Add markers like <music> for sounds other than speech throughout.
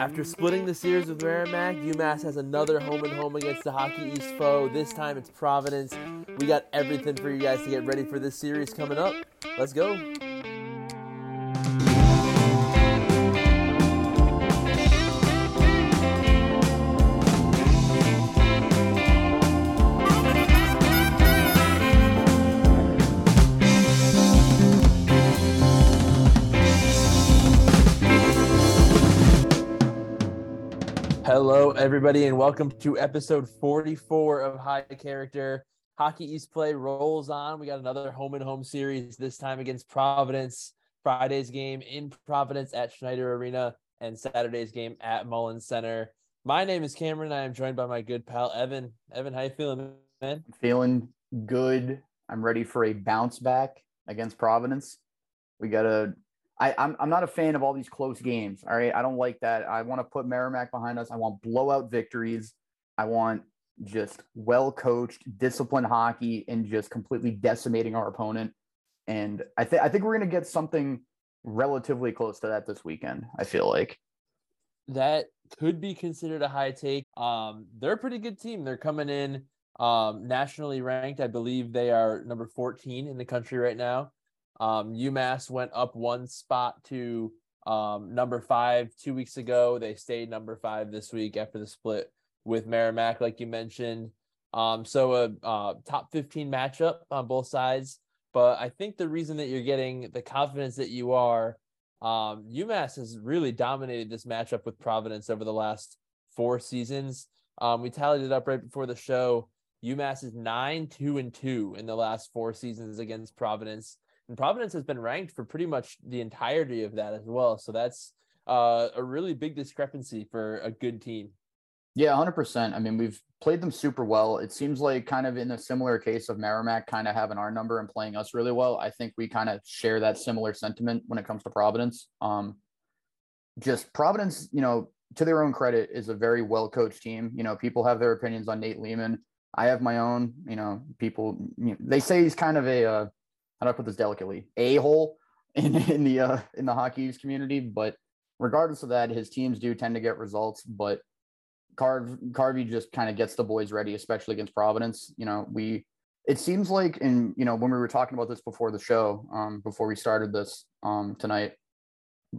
After splitting the series with Merrimack, UMass has another home and home against the Hockey East foe. This time it's Providence. We got everything for you guys to get ready for this series coming up. Let's go. Hello, everybody, and welcome to episode 44 of High Character. Hockey East play rolls on. We got another home and home series, this time against Providence. Friday's game in Providence at Schneider Arena, and Saturday's game at Mullins Center. My name is Cameron. I am joined by my good pal Evin. Evin, how you feeling, man? Feeling good. I'm ready for a bounce back against Providence. We got to I, I'm, I'm not a fan of all these close games. All right. I don't like that. I want to put Merrimack behind us. I want blowout victories. I want just well coached, disciplined hockey and just completely decimating our opponent. And I think I think we're gonna get something relatively close to that this weekend. I feel like that could be considered a high take. Um, they're a pretty good team. They're coming in um, nationally ranked. I believe they are number 14 in the country right now. Um, UMass went up one spot to um, number five two weeks ago. They stayed number five this week after the split with Merrimack, like you mentioned. Um, so a uh, top 15 matchup on both sides. But I think the reason that you're getting the confidence that you are, um, UMass has really dominated this matchup with Providence over the last four seasons. Um, we tallied it up right before the show. UMass is nine, two, and two in the last four seasons against Providence. And Providence has been ranked for pretty much the entirety of that as well. So that's uh, a really big discrepancy for a good team. Yeah, 100%. I mean, we've played them super well. It seems like kind of in a similar case of Merrimack kind of having our number and playing us really well. I think we kind of share that similar sentiment when it comes to Providence. Um, just Providence, you know, to their own credit, is a very well coached team. You know, people have their opinions on Nate Leaman. I have my own. You know, people you know, they say he's kind of a uh, how do I put this delicately? A hole in <laughs> in the uh, in the hockey community, but regardless of that, his teams do tend to get results. But Carv Carvel just kind of gets the boys ready, especially against Providence. You know, we it seems like in you know when we were talking about this before the show, um, before we started this um tonight,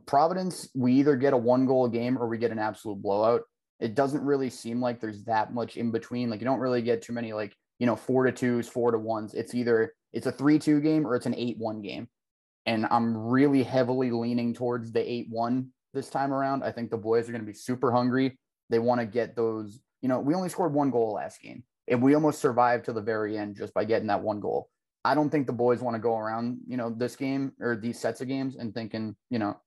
Providence we either get a one goal game or we get an absolute blowout. It doesn't really seem like there's that much in between. Like you don't really get too many like you know four to twos, four to ones. It's either it's a 3 2 game or it's an 8 1 game. And I'm really heavily leaning towards the 8 1 this time around. I think the boys are going to be super hungry. They want to get those, you know, we only scored one goal last game and we almost survived to the very end just by getting that one goal. I don't think the boys want to go around, you know, this game or these sets of games and thinking, you know,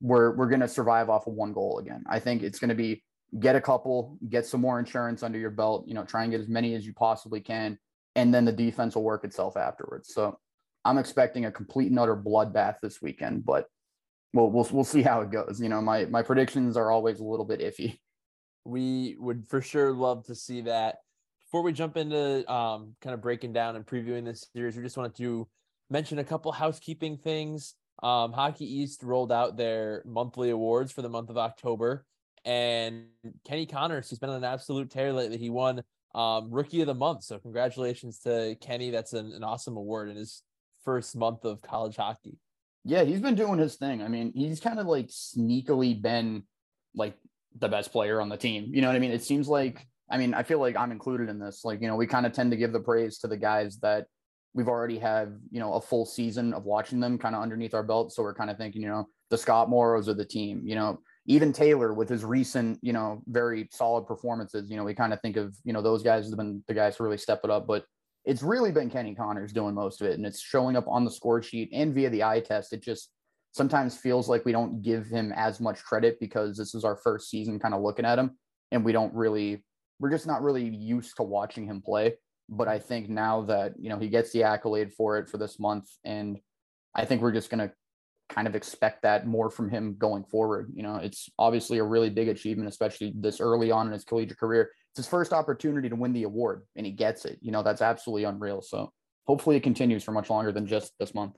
we're we're going to survive off of one goal again. I think it's going to be get a couple, get some more insurance under your belt, you know, try and get as many as you possibly can and then the defense will work itself afterwards. So I'm expecting a complete and utter bloodbath this weekend, but we'll we'll we'll see how it goes. You know, my my predictions are always a little bit iffy. We would for sure love to see that. Before we jump into um, kind of breaking down and previewing this series, we just wanted to mention a couple housekeeping things. Um, Hockey East rolled out their monthly awards for the month of October, and Kenny Connors, he's been on an absolute tear lately, he won um, rookie of the month. So congratulations to Kenny. That's an, an awesome award in his first month of college hockey. Yeah, he's been doing his thing. I mean, he's kind of like sneakily been like the best player on the team. You know what I mean? It seems like, I mean, I feel like I'm included in this. Like, you know, we kind of tend to give the praise to the guys that we've already have, you know, a full season of watching them kind of underneath our belt. So we're kind of thinking, you know, the Scott Morrows of the team, you know, even Taylor with his recent, you know, very solid performances, you know, we kind of think of, you know, those guys have been the guys to really step it up, but it's really been Kenny Connors doing most of it. And it's showing up on the score sheet and via the eye test. It just sometimes feels like we don't give him as much credit because this is our first season kind of looking at him and we don't really, we're just not really used to watching him play. But I think now that, you know, he gets the accolade for it for this month and I think we're just going to kind of expect that more from him going forward. You know, it's obviously a really big achievement, especially this early on in his collegiate career. It's his first opportunity to win the award and he gets it. You know, that's absolutely unreal. So hopefully it continues for much longer than just this month.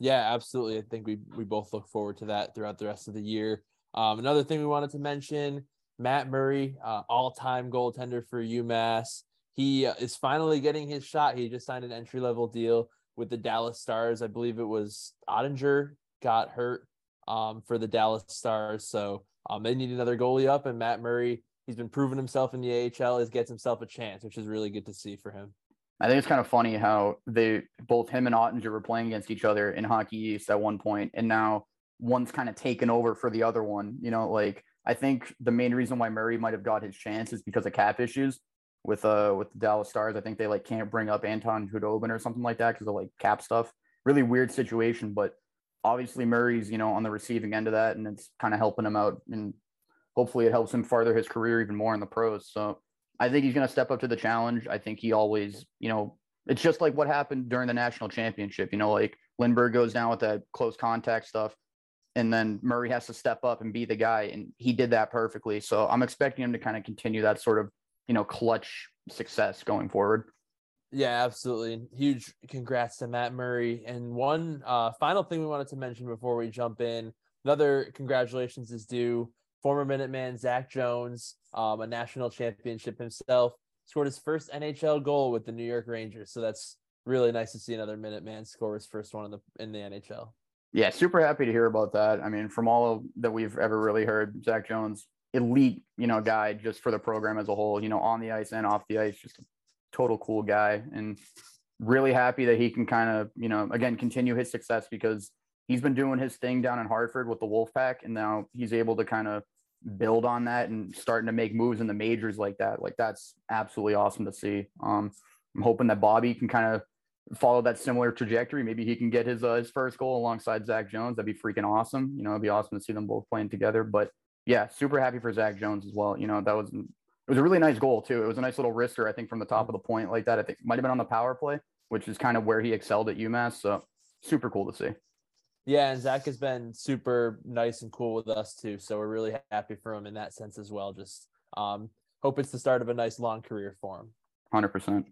Yeah, absolutely. I think we we both look forward to that throughout the rest of the year. Um, another thing we wanted to mention Matt Murray, uh, all time goaltender for UMass. He uh, is finally getting his shot. He just signed an entry level deal with the Dallas Stars. I believe it was Oettinger got hurt um, for the Dallas Stars. So um, they need another goalie up, and Matt Murray, he's been proving himself in the AHL, is gets himself a chance, which is really good to see for him. I think it's kind of funny how they both him and Oettinger were playing against each other in Hockey East at one point, and now one's kind of taken over for the other one. You know, like I think the main reason why Murray might have got his chance is because of cap issues with uh with the Dallas Stars. I think they like can't bring up Anton Khudobin or something like that because of like cap stuff. Really weird situation, but obviously Murray's you know on the receiving end of that, and it's kind of helping him out, and hopefully it helps him further his career even more in the pros. So I think he's going to step up to the challenge. I think he always you know it's just like what happened during the national championship. You know, like Lindberg goes down with that close contact stuff and then Murray has to step up and be the guy, and he did that perfectly. So I'm expecting him to kind of continue that sort of you know clutch success going forward. Yeah, absolutely. Huge congrats to Matt Murray. And one uh, final thing we wanted to mention before we jump in, another congratulations is due. Former Minuteman Zach Jones, um, a national championship himself, scored his first NHL goal with the New York Rangers. So that's really nice to see another Minuteman score his first one in the in the NHL. Yeah, super happy to hear about that. I mean, from all that we've ever really heard, Zach Jones, elite, you know, guy just for the program as a whole, you know, on the ice and off the ice, just total cool guy. And really happy that he can kind of, you know, again, continue his success because he's been doing his thing down in Hartford with the Wolfpack. And now he's able to kind of build on that and starting to make moves in the majors like that. Like that's absolutely awesome to see. Um, I'm hoping that Bobby can kind of follow that similar trajectory. Maybe he can get his uh, his first goal alongside Zach Jones. That'd be freaking awesome. You know, it'd be awesome to see them both playing together. But yeah, super happy for Zach Jones as well. You know, that was it was a really nice goal too. It was a nice little wrister, I think, from the top of the point like that. I think might have been on the power play, which is kind of where he excelled at UMass. So super cool to see. Yeah, and Zach has been super nice and cool with us too. So we're really happy for him in that sense as well. Just um, hope it's the start of a nice long career for him. Hundred percent.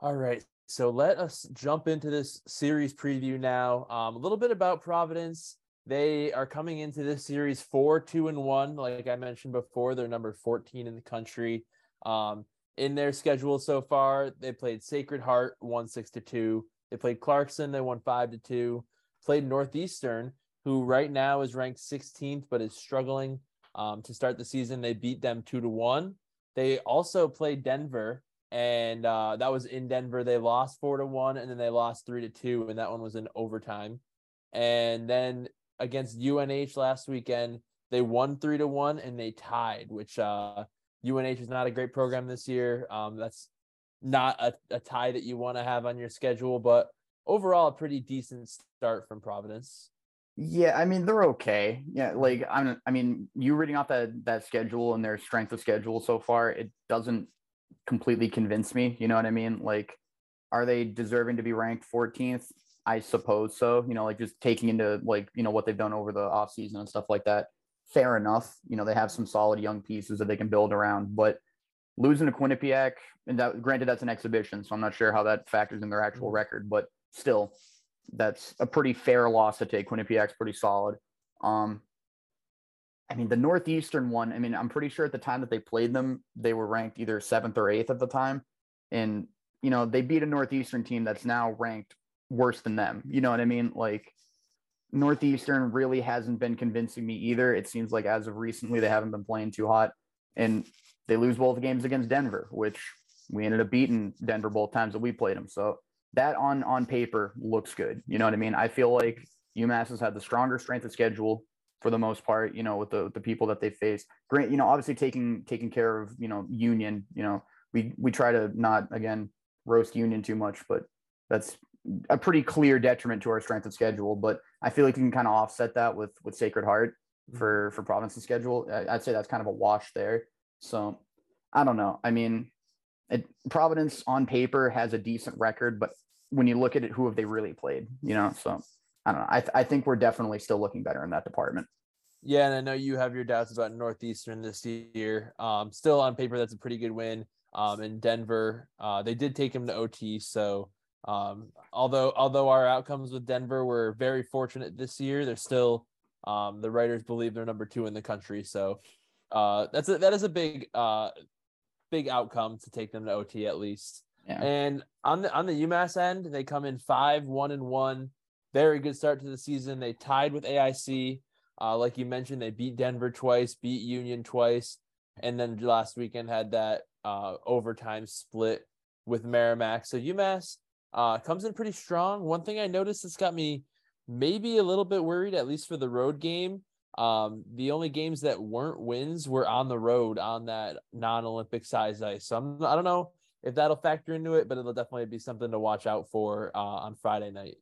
All right. So let us jump into this series preview now. Um, a little bit about Providence. They are coming into this series four, two, and one. Like I mentioned before, they're number 14 in the country. Um, in their schedule so far, they played Sacred Heart, one six to two. They played Clarkson, they won five to two. Played Northeastern, who right now is ranked 16th but is struggling um, to start the season. They beat them two to one. They also played Denver, and uh, that was in Denver. They lost four to one, and then they lost three to two, and that one was in overtime. And then against UNH last weekend, they won three to one, and they tied, which uh, UNH is not a great program this year. Um, that's not a, a tie that you want to have on your schedule, but overall, a pretty decent start from Providence. Yeah, I mean they're okay. Yeah, like I'm. I mean, you reading off that that schedule and their strength of schedule so far, it doesn't completely convince me. You know what I mean? Like, are they deserving to be ranked 14th? I suppose so. You know, like just taking into like, you know, what they've done over the offseason and stuff like that. Fair enough. You know, they have some solid young pieces that they can build around, but losing to Quinnipiac, and that granted that's an exhibition, so I'm not sure how that factors in their actual mm-hmm. record, but still, that's a pretty fair loss to take. Quinnipiac's pretty solid. Um, I mean, the Northeastern one, I mean, I'm pretty sure at the time that they played them, they were ranked either seventh or eighth at the time. And, you know, they beat a Northeastern team that's now ranked worse than them. You know what I mean? Like, Northeastern really hasn't been convincing me either. It seems like as of recently, they haven't been playing too hot. And they lose both games against Denver, which we ended up beating Denver both times that we played them. So that on on paper looks good. You know what I mean? I feel like UMass has had the stronger strength of schedule for the most part, you know, with the the people that they face. Great, you know, obviously taking taking care of, you know, Union, you know, we we try to not again roast Union too much, but that's a pretty clear detriment to our strength of schedule. But I feel like you can kind of offset that with with Sacred Heart mm-hmm. for for Providence's schedule. I'd say that's kind of a wash there. So I don't know. I mean, it, Providence on paper has a decent record, but when you look at it, who have they really played? You know, so I don't know. I, th- I think we're definitely still looking better in that department. Yeah, and I know you have your doubts about Northeastern this year. Um, still on paper, that's a pretty good win. Um, in Denver, uh, they did take him to OT. So, um, although although our outcomes with Denver were very fortunate this year, they're still Um, the writers believe they're number two in the country, so uh, that's a, that is a big uh, big outcome to take them to OT at least. Yeah. And on the on the UMass end, they come in five one and one. Very good start to the season. They tied with AIC. Uh, like you mentioned, they beat Denver twice, beat Union twice, and then last weekend had that uh, overtime split with Merrimack. So UMass uh, comes in pretty strong. One thing I noticed that's got me maybe a little bit worried, at least for the road game. Um, the only games that weren't wins were on the road on that non-Olympic size ice. So I'm, I don't know if that'll factor into it, but it'll definitely be something to watch out for uh, on Friday night.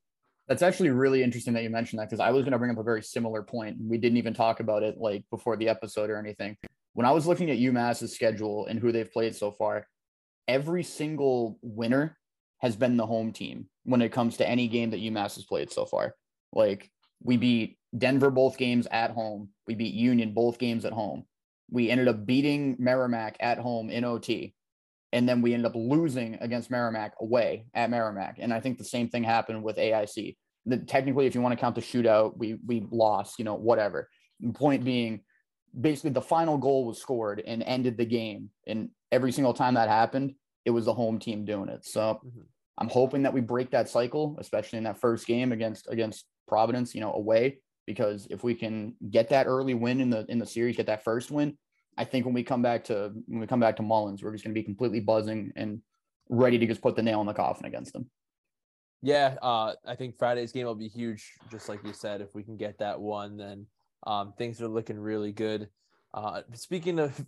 That's actually really interesting that you mentioned that because I was going to bring up a very similar point. We didn't even talk about it like before the episode or anything. When I was looking at UMass's schedule and who they've played so far, every single winner has been the home team when it comes to any game that UMass has played so far. Like we beat Denver both games at home. We beat Union both games at home. We ended up beating Merrimack at home in OT. And then we ended up losing against Merrimack away at Merrimack. And I think the same thing happened with AIC. The, technically, if you want to count the shootout, we we lost, you know, whatever. Point being, basically the final goal was scored and ended the game. And every single time that happened, it was the home team doing it. So mm-hmm. I'm hoping that we break that cycle, especially in that first game against against Providence, you know, away. Because if we can get that early win in the in the series, get that first win, I think when we come back to when we come back to Mullins, we're just going to be completely buzzing and ready to just put the nail in the coffin against them. Yeah, uh, I think Friday's game will be huge, just like you said. If we can get that one, then um, things are looking really good. Uh, speaking of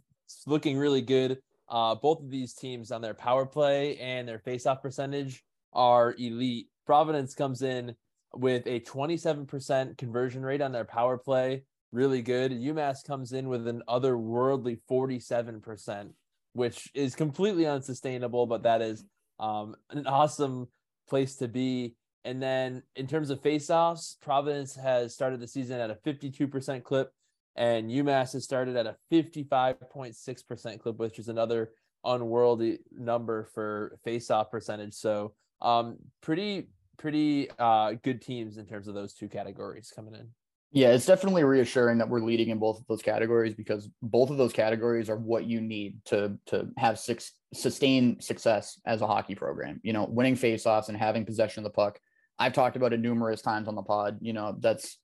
looking really good, uh, both of these teams on their power play and their faceoff percentage are elite. Providence comes in with a 27% conversion rate on their power play. Really good. UMass comes in with an otherworldly 47%, which is completely unsustainable, but that is um, an awesome place to be. And then in terms of faceoffs, Providence has started the season at a 52% clip, and UMass has started at a 55.6% clip, which is another unworldly number for faceoff percentage. So um, pretty pretty uh, good teams in terms of those two categories coming in. Yeah, it's definitely reassuring that we're leading in both of those categories because both of those categories are what you need to to have six sustain success as a hockey program. You know, winning faceoffs and having possession of the puck. I've talked about it numerous times on the pod. You know, that's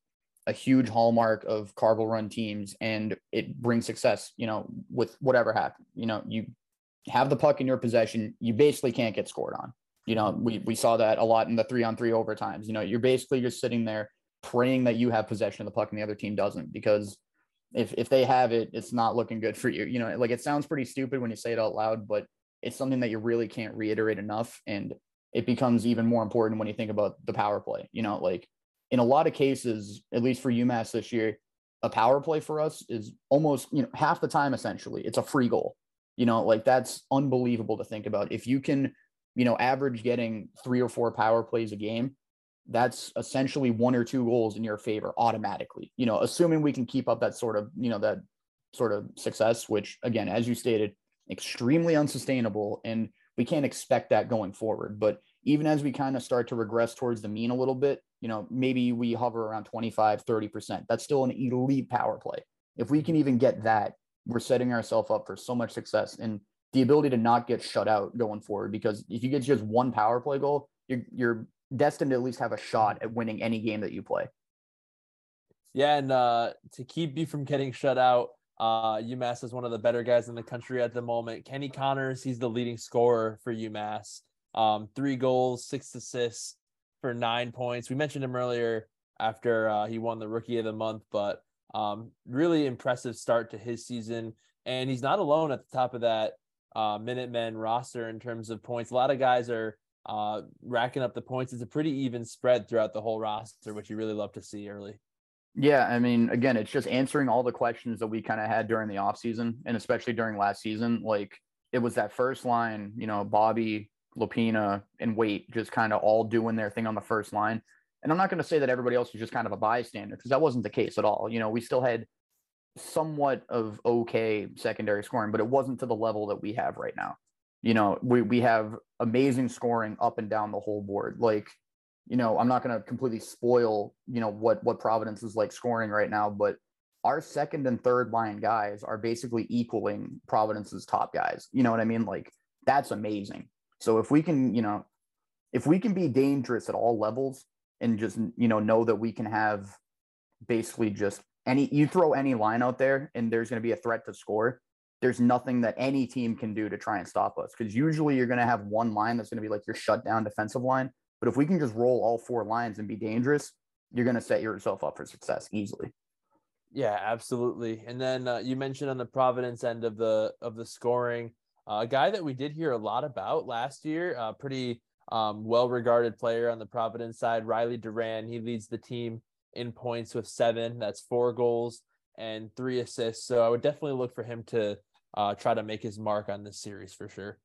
a huge hallmark of Carvel run teams and it brings success, you know, with whatever happens. You know, you have the puck in your possession, you basically can't get scored on. You know, we, we saw that a lot in the three on three overtimes. You know, you're basically just sitting there praying that you have possession of the puck and the other team doesn't because if if they have it, it's not looking good for you. You know, like it sounds pretty stupid when you say it out loud, but it's something that you really can't reiterate enough. And it becomes even more important when you think about the power play. You know, like in a lot of cases, at least for UMass this year, a power play for us is almost, you know, half the time essentially. It's a free goal. You know, like that's unbelievable to think about. If you can you know, average getting three or four power plays a game, that's essentially one or two goals in your favor automatically. You know, assuming we can keep up that sort of, you know, that sort of success, which again, as you stated, extremely unsustainable. And we can't expect that going forward. But even as we kind of start to regress towards the mean a little bit, you know, maybe we hover around 25, 30%. That's still an elite power play. If we can even get that, we're setting ourselves up for so much success. And the ability to not get shut out going forward. Because if you get just one power play goal, you're you're destined to at least have a shot at winning any game that you play. Yeah, and uh, to keep you from getting shut out, uh, UMass is one of the better guys in the country at the moment. Kenny Connors, he's the leading scorer for UMass. Um, three goals, six assists for nine points. We mentioned him earlier after uh, he won the Rookie of the Month, but um, really impressive start to his season. And he's not alone at the top of that uh, Minutemen roster in terms of points. A lot of guys are uh, racking up the points. It's a pretty even spread throughout the whole roster, which you really love to see early. Yeah, I mean, again, it's just answering all the questions that we kind of had during the offseason and especially during last season. Like it was that first line, you know, Bobby, Lopina, and Wait just kind of all doing their thing on the first line. And I'm not going to say that everybody else was just kind of a bystander because that wasn't the case at all. You know, we still had somewhat of okay secondary scoring, but it wasn't to the level that we have right now. You know, we we have amazing scoring up and down the whole board. Like you know, I'm not going to completely spoil, you know, what what Providence is like scoring right now, but our second and third line guys are basically equaling Providence's top guys. You know what I mean? Like that's amazing. So if we can, you know, if we can be dangerous at all levels and just, you know, know that we can have basically just any you throw any line out there and there's going to be a threat to score, there's nothing that any team can do to try and stop us because usually you're going to have one line that's going to be like your shutdown defensive line. But if we can just roll all four lines and be dangerous, you're going to set yourself up for success easily. Yeah, absolutely. And then uh, you mentioned on the Providence end of the of the scoring, uh, a guy that we did hear a lot about last year, a pretty um, well regarded player on the Providence side, Riley Duran. He leads the team in points with seven. That's four goals and three assists. So I would definitely look for him to uh, try to make his mark on this series for sure.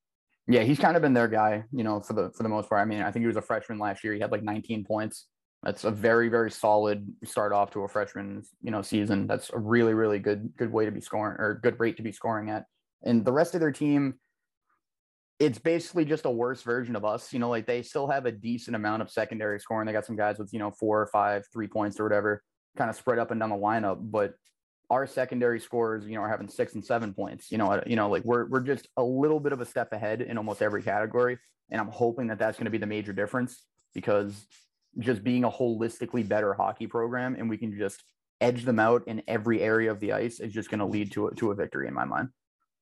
Yeah, he's kind of been their guy, you know, for the for the most part. I mean, I think he was a freshman last year. He had like 19 points. That's a very very solid start off to a freshman, you know, season. That's a really really good good way to be scoring or good rate to be scoring at. And the rest of their team, it's basically just a worse version of us. You know, like they still have a decent amount of secondary scoring. They got some guys with you know four or five three points or whatever, kind of spread up and down the lineup, but our secondary scores, you know, are having six and seven points. You know, you know, like we're we're just a little bit of a step ahead in almost every category, and I'm hoping that that's going to be the major difference because just being a holistically better hockey program, and we can just edge them out in every area of the ice is just going to lead to a, to a victory in my mind.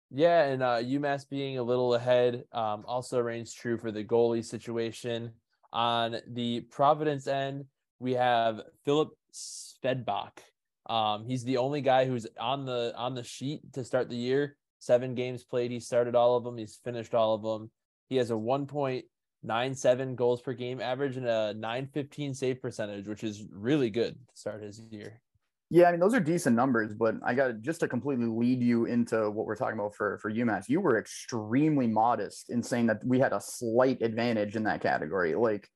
Yeah, and uh, UMass being a little ahead um, also reigns true for the goalie situation. On the Providence end, we have Philip Svedebäck um, he's the only guy who's on the on the sheet to start the year. Seven games played. He started all of them. He's finished all of them. He has a 1.97 goals per game average and a 915 save percentage, which is really good to start his year. Yeah, I mean those are decent numbers, but I got just to completely lead you into what we're talking about for for UMass. You were extremely modest in saying that we had a slight advantage in that category. Like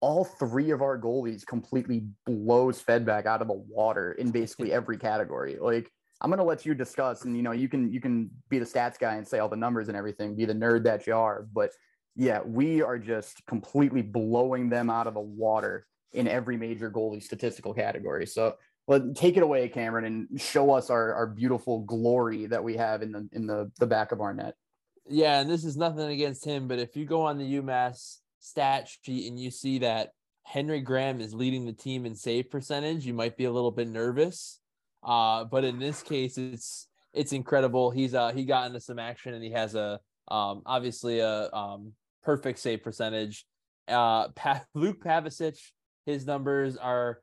all three of our goalies completely blows Svedebäck out of the water in basically <laughs> every category. Like I'm gonna let you discuss, and you know you can you can be the stats guy and say all the numbers and everything, be the nerd that you are. But yeah, we are just completely blowing them out of the water in every major goalie statistical category. So but take it away, Cameron, and show us our, our beautiful glory that we have in the in the, the back of our net. Yeah, and this is nothing against him, but if you go on the UMass stat sheet and you see that Henry Graham is leading the team in save percentage, you might be a little bit nervous. Uh, but in this case, it's it's incredible. He's uh he got into some action and he has a um obviously a um perfect save percentage. Uh, Luke Pavicic, his numbers are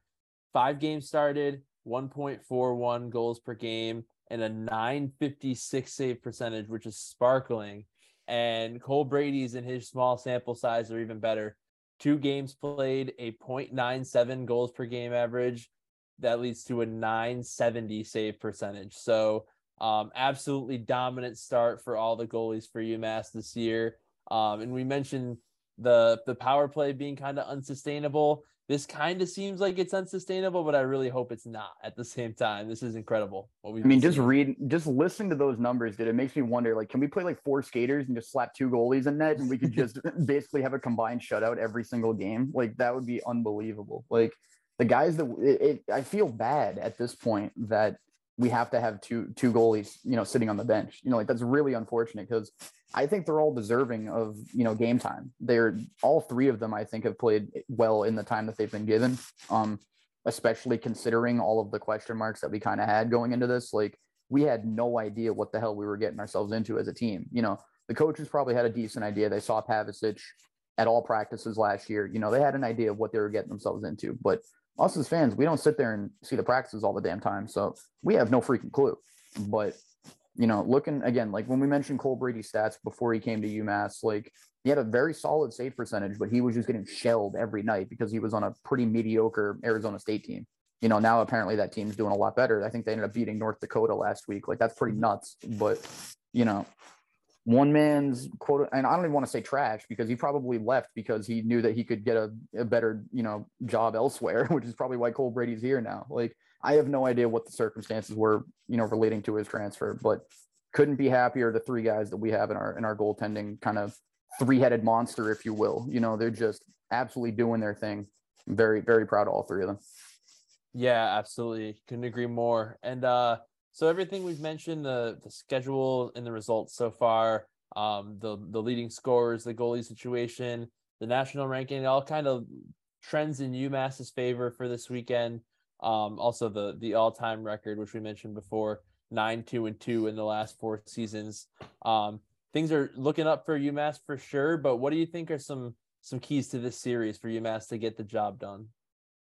five games started, 1.41 goals per game, and a 956 save percentage, which is sparkling. And Cole Brady's in his small sample size are even better. Two games played, a 0.97 goals per game average. That leads to a 970 save percentage. So, um, absolutely dominant start for all the goalies for UMass this year. Um, and we mentioned the the power play being kind of unsustainable this kind of seems like it's unsustainable, but I really hope it's not at the same time. This is incredible. What we I mean, just read, just listening to those numbers, dude, it makes me wonder, like, can we play like four skaters and just slap two goalies in net and we could just <laughs> <laughs> basically have a combined shutout every single game? Like, that would be unbelievable. Like, the guys that it, it, I feel bad at this point that we have to have two two goalies, you know, sitting on the bench. You know, like that's really unfortunate because I think they're all deserving of you know game time. They're all three of them. I think have played well in the time that they've been given. Um, especially considering all of the question marks that we kind of had going into this. Like we had no idea what the hell we were getting ourselves into as a team. You know, the coaches probably had a decent idea. They saw Pavicic at all practices last year. You know, they had an idea of what they were getting themselves into, but us as fans, we don't sit there and see the practices all the damn time. So we have no freaking clue. But you know, looking again, like when we mentioned Cole Brady stats before he came to UMass, like he had a very solid save percentage, but he was just getting shelled every night because he was on a pretty mediocre Arizona State team. You know, now apparently that team's doing a lot better. I think they ended up beating North Dakota last week. Like that's pretty nuts. But you know, one man's quote, and I don't even want to say trash because he probably left because he knew that he could get a, a better, you know, job elsewhere, <laughs> which is probably why Cole Brady's here now. Like I have no idea what the circumstances were, you know, relating to his transfer, but couldn't be happier. The three guys that we have in our in our goaltending kind of three headed monster, if you will. You know, they're just absolutely doing their thing. very, very proud of all three of them. Yeah, absolutely. Couldn't agree more. And uh, so everything we've mentioned, the the schedule and the results so far, um, the the leading scores, the goalie situation, the national ranking, all kind of trends in UMass's favor for this weekend. Um, also the the all time record, which we mentioned before, nine two and two in the last four seasons. Um, things are looking up for UMass for sure. But what do you think are some some keys to this series for UMass to get the job done?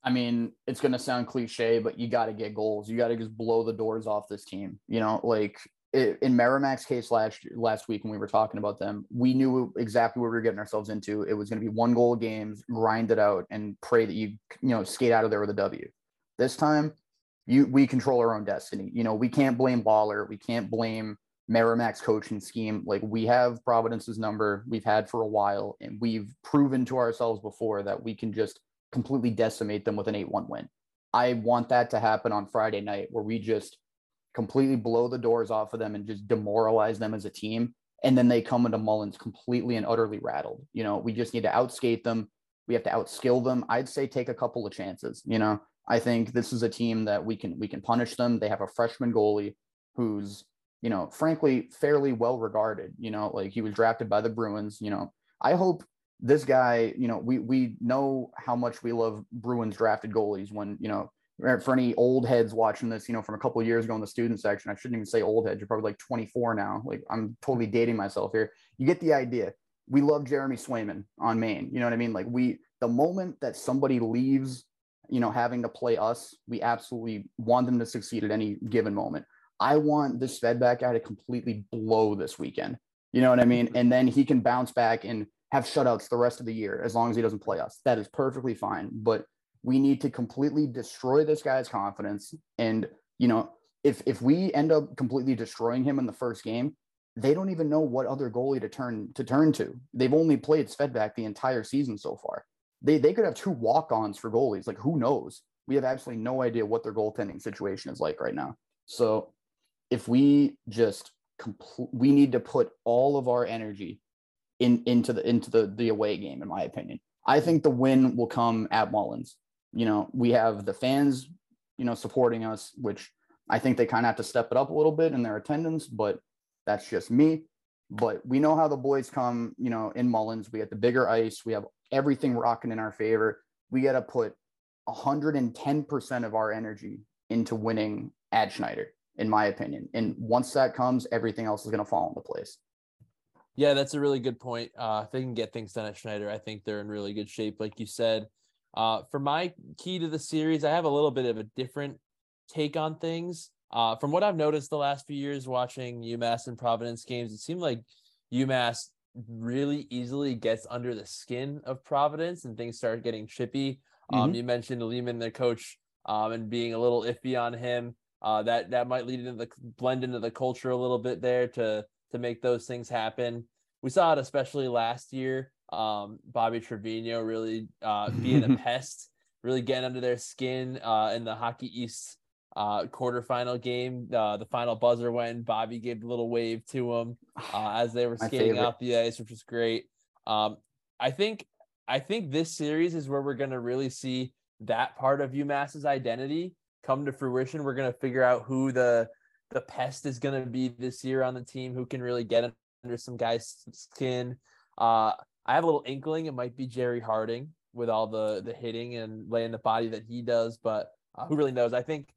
I mean, it's going to sound cliche, but you got to get goals. You got to just blow the doors off this team. You know, like in Merrimack's case last last week when we were talking about them, we knew exactly what we were getting ourselves into. It was going to be one goal games, grind it out, and pray that you you know skate out of there with a W. This time, you we control our own destiny. You know, we can't blame Baller. We can't blame Merrimack's coaching scheme. Like we have Providence's number, we've had for a while, and we've proven to ourselves before that we can just completely decimate them with an 8 1 win. I want that to happen on Friday night where we just completely blow the doors off of them and just demoralize them as a team. And then they come into Mullins completely and utterly rattled. You know, we just need to outskate them. We have to outskill them. I'd say take a couple of chances. You know, I think this is a team that we can we can punish them. They have a freshman goalie who's, you know, frankly fairly well regarded. You know, like he was drafted by the Bruins. You know, I hope this guy, you know, we we know how much we love Bruins drafted goalies when, you know, er, for any old heads watching this, you know, from a couple years ago in the student section, I shouldn't even say old heads. You're probably like 24 now. Like I'm totally dating myself here. You get the idea. We love Jeremy Swayman on Maine. You know what I mean? Like we, the moment that somebody leaves, you know, having to play us, we absolutely want them to succeed at any given moment. I want this Svedebäck guy to completely blow this weekend. You know what I mean? Mm-hmm. And then he can bounce back and have shutouts the rest of the year as long as he doesn't play us. That is perfectly fine. But we need to completely destroy this guy's confidence. And, you know, if if we end up completely destroying him in the first game, they don't even know what other goalie to turn to turn to. They've only played Svedebäck the entire season so far. They they could have two walk-ons for goalies. Like who knows? We have absolutely no idea what their goaltending situation is like right now. So if we just complete, we need to put all of our energy in into the into the the away game, in my opinion. I think the win will come at Mullins you know, we have the fans, you know, supporting us, which I think they kind of have to step it up a little bit in their attendance, but that's just me. But we know how the boys come, you know, in Mullins. We have the bigger ice. We have everything rocking in our favor. We got to put 110% of our energy into winning at Schneider, in my opinion. And once that comes, everything else is going to fall into place. Yeah, that's a really good point. Uh, if they can get things done at Schneider, I think they're in really good shape. Like you said, uh, for my key to the series, I have a little bit of a different take on things. Uh, from what I've noticed the last few years watching UMass and Providence games, it seemed like UMass really easily gets under the skin of Providence and things start getting chippy. Um, mm-hmm. Um, you mentioned Leaman, the coach, um, and being a little iffy on him. Uh, that that might lead into the blend into the culture a little bit there to to make those things happen. We saw it especially last year um, Bobby Trivigno really uh, being a <laughs> pest, really getting under their skin uh, in the Hockey East uh, quarterfinal game. Uh, the final buzzer went. Bobby gave a little wave to him uh, <sighs> as they were skating off the ice, which was great. Um, I think I think this series is where we're going to really see that part of UMass's identity come to fruition. We're going to figure out who the the pest is going to be this year on the team, who can really get under some guys' skin. Uh, I have a little inkling it might be Jerry Harding with all the the hitting and laying the body that he does, but uh, who really knows? I think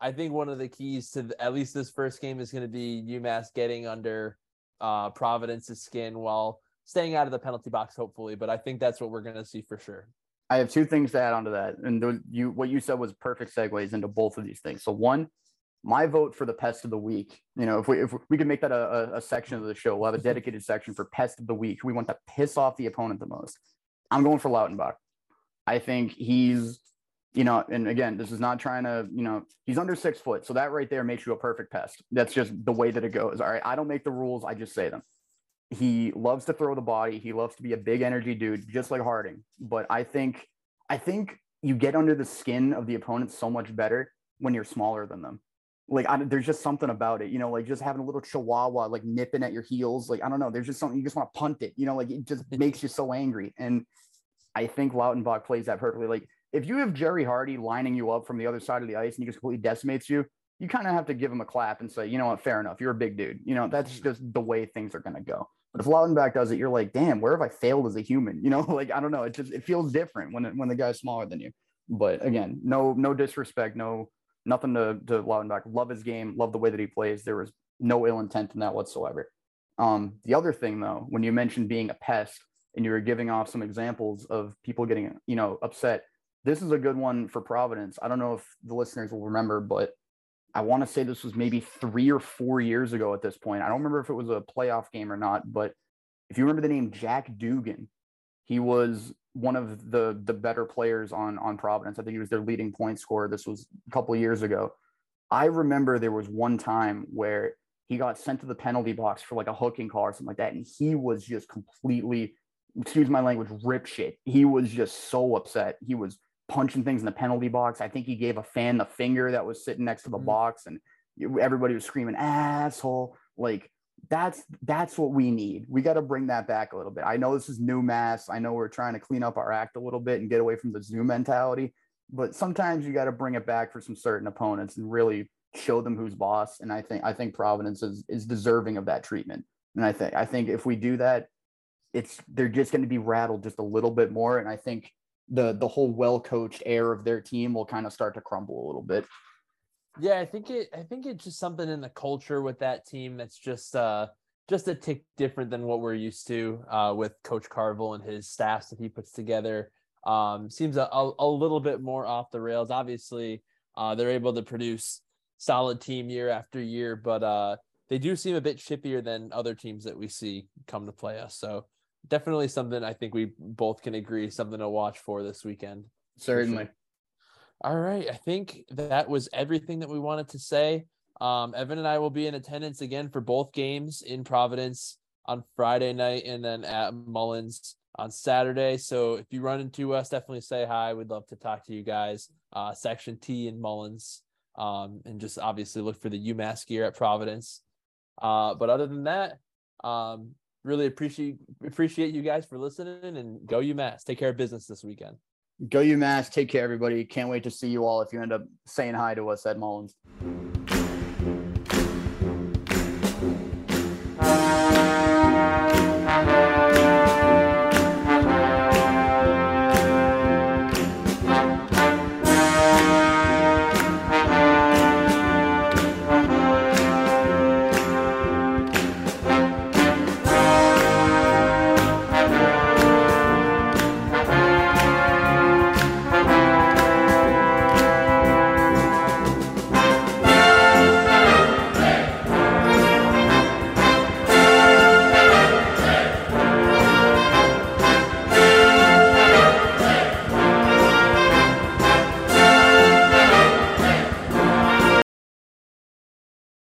I think one of the keys to the, at least this first game is going to be UMass getting under uh, Providence's skin while staying out of the penalty box, hopefully. But I think that's what we're going to see for sure. I have two things to add onto that, and the, you what you said was perfect segues into both of these things. So one, my vote for the pest of the week. You know, if we if we can make that a, a, section of the show, we'll have a dedicated section for pest of the week. We want to piss off the opponent the most. I'm going for Lautenbach. I think he's, you know, and again, this is not trying to, you know, he's under six foot, so that right there makes you a perfect pest. That's just the way that it goes. All right, I don't make the rules; I just say them. He loves to throw the body. He loves to be a big energy dude, just like Harding. But I think, I think you get under the skin of the opponent so much better when you're smaller than them like I, there's just something about it, you know, like just having a little chihuahua like nipping at your heels. Like I don't know, there's just something you just want to punt it, you know, like it just <laughs> makes you so angry. And I think Lautenbach plays that perfectly. Like if you have Jerry Harding lining you up from the other side of the ice and he just completely decimates you, you kind of have to give him a clap and say, you know what, fair enough. You're a big dude. You know, that's mm-hmm. just the way things are going to go. But if Lautenbach does it, you're like, damn, where have I failed as a human? You know, <laughs> like I don't know. It just it feels different when it, when the guy's smaller than you. But again, no no disrespect, no nothing to to Lautenbach. Love his game, love the way that he plays. There was no ill intent in that whatsoever. Um, the other thing though, when you mentioned being a pest and you were giving off some examples of people getting you know upset, this is a good one for Providence. I don't know if the listeners will remember, but I want to say this was maybe three or four years ago at this point. I don't remember if it was a playoff game or not, but if you remember the name Jack Dugan, he was one of the the better players on on Providence. I think he was their leading point scorer. This was a couple of years ago. I remember there was one time where he got sent to the penalty box for like a hooking call or something like that, and he was just completely, excuse my language, rip shit. He was just so upset. He was punching things in the penalty box. I think he gave a fan the finger that was sitting next to the mm-hmm. box, and everybody was screaming asshole. Like that's that's what we need. We got to bring that back a little bit. I know this is new mass. I know we're trying to clean up our act a little bit and get away from the Zoom mentality, but sometimes you got to bring it back for some certain opponents and really show them who's boss. And I think I think Providence is is deserving of that treatment. And I think I think if we do that, it's they're just going to be rattled just a little bit more. And I think the the whole well coached air of their team will kind of start to crumble a little bit. Yeah, I think it I think it's just something in the culture with that team that's just uh just a tick different than what we're used to uh with Coach Carvel and his staffs that he puts together. Um seems a, a, a little bit more off the rails. Obviously, uh they're able to produce solid team year after year, but uh they do seem a bit chippier than other teams that we see come to play us. So definitely something I think we both can agree something to watch for this weekend. Certainly. Sure. All right. I think that was everything that we wanted to say. Um, Evin and I will be in attendance again for both games in Providence on Friday night and then at Mullins on Saturday. So if you run into us, definitely say hi. We'd love to talk to you guys. Uh, Section T in Mullins. Um, and just obviously look for the UMass gear at Providence. Uh, but other than that, um, really appreciate appreciate you guys for listening and go UMass. Take care of business this weekend. Go UMass. Take care, everybody. Can't wait to see you all if you end up saying hi to us at Mullins.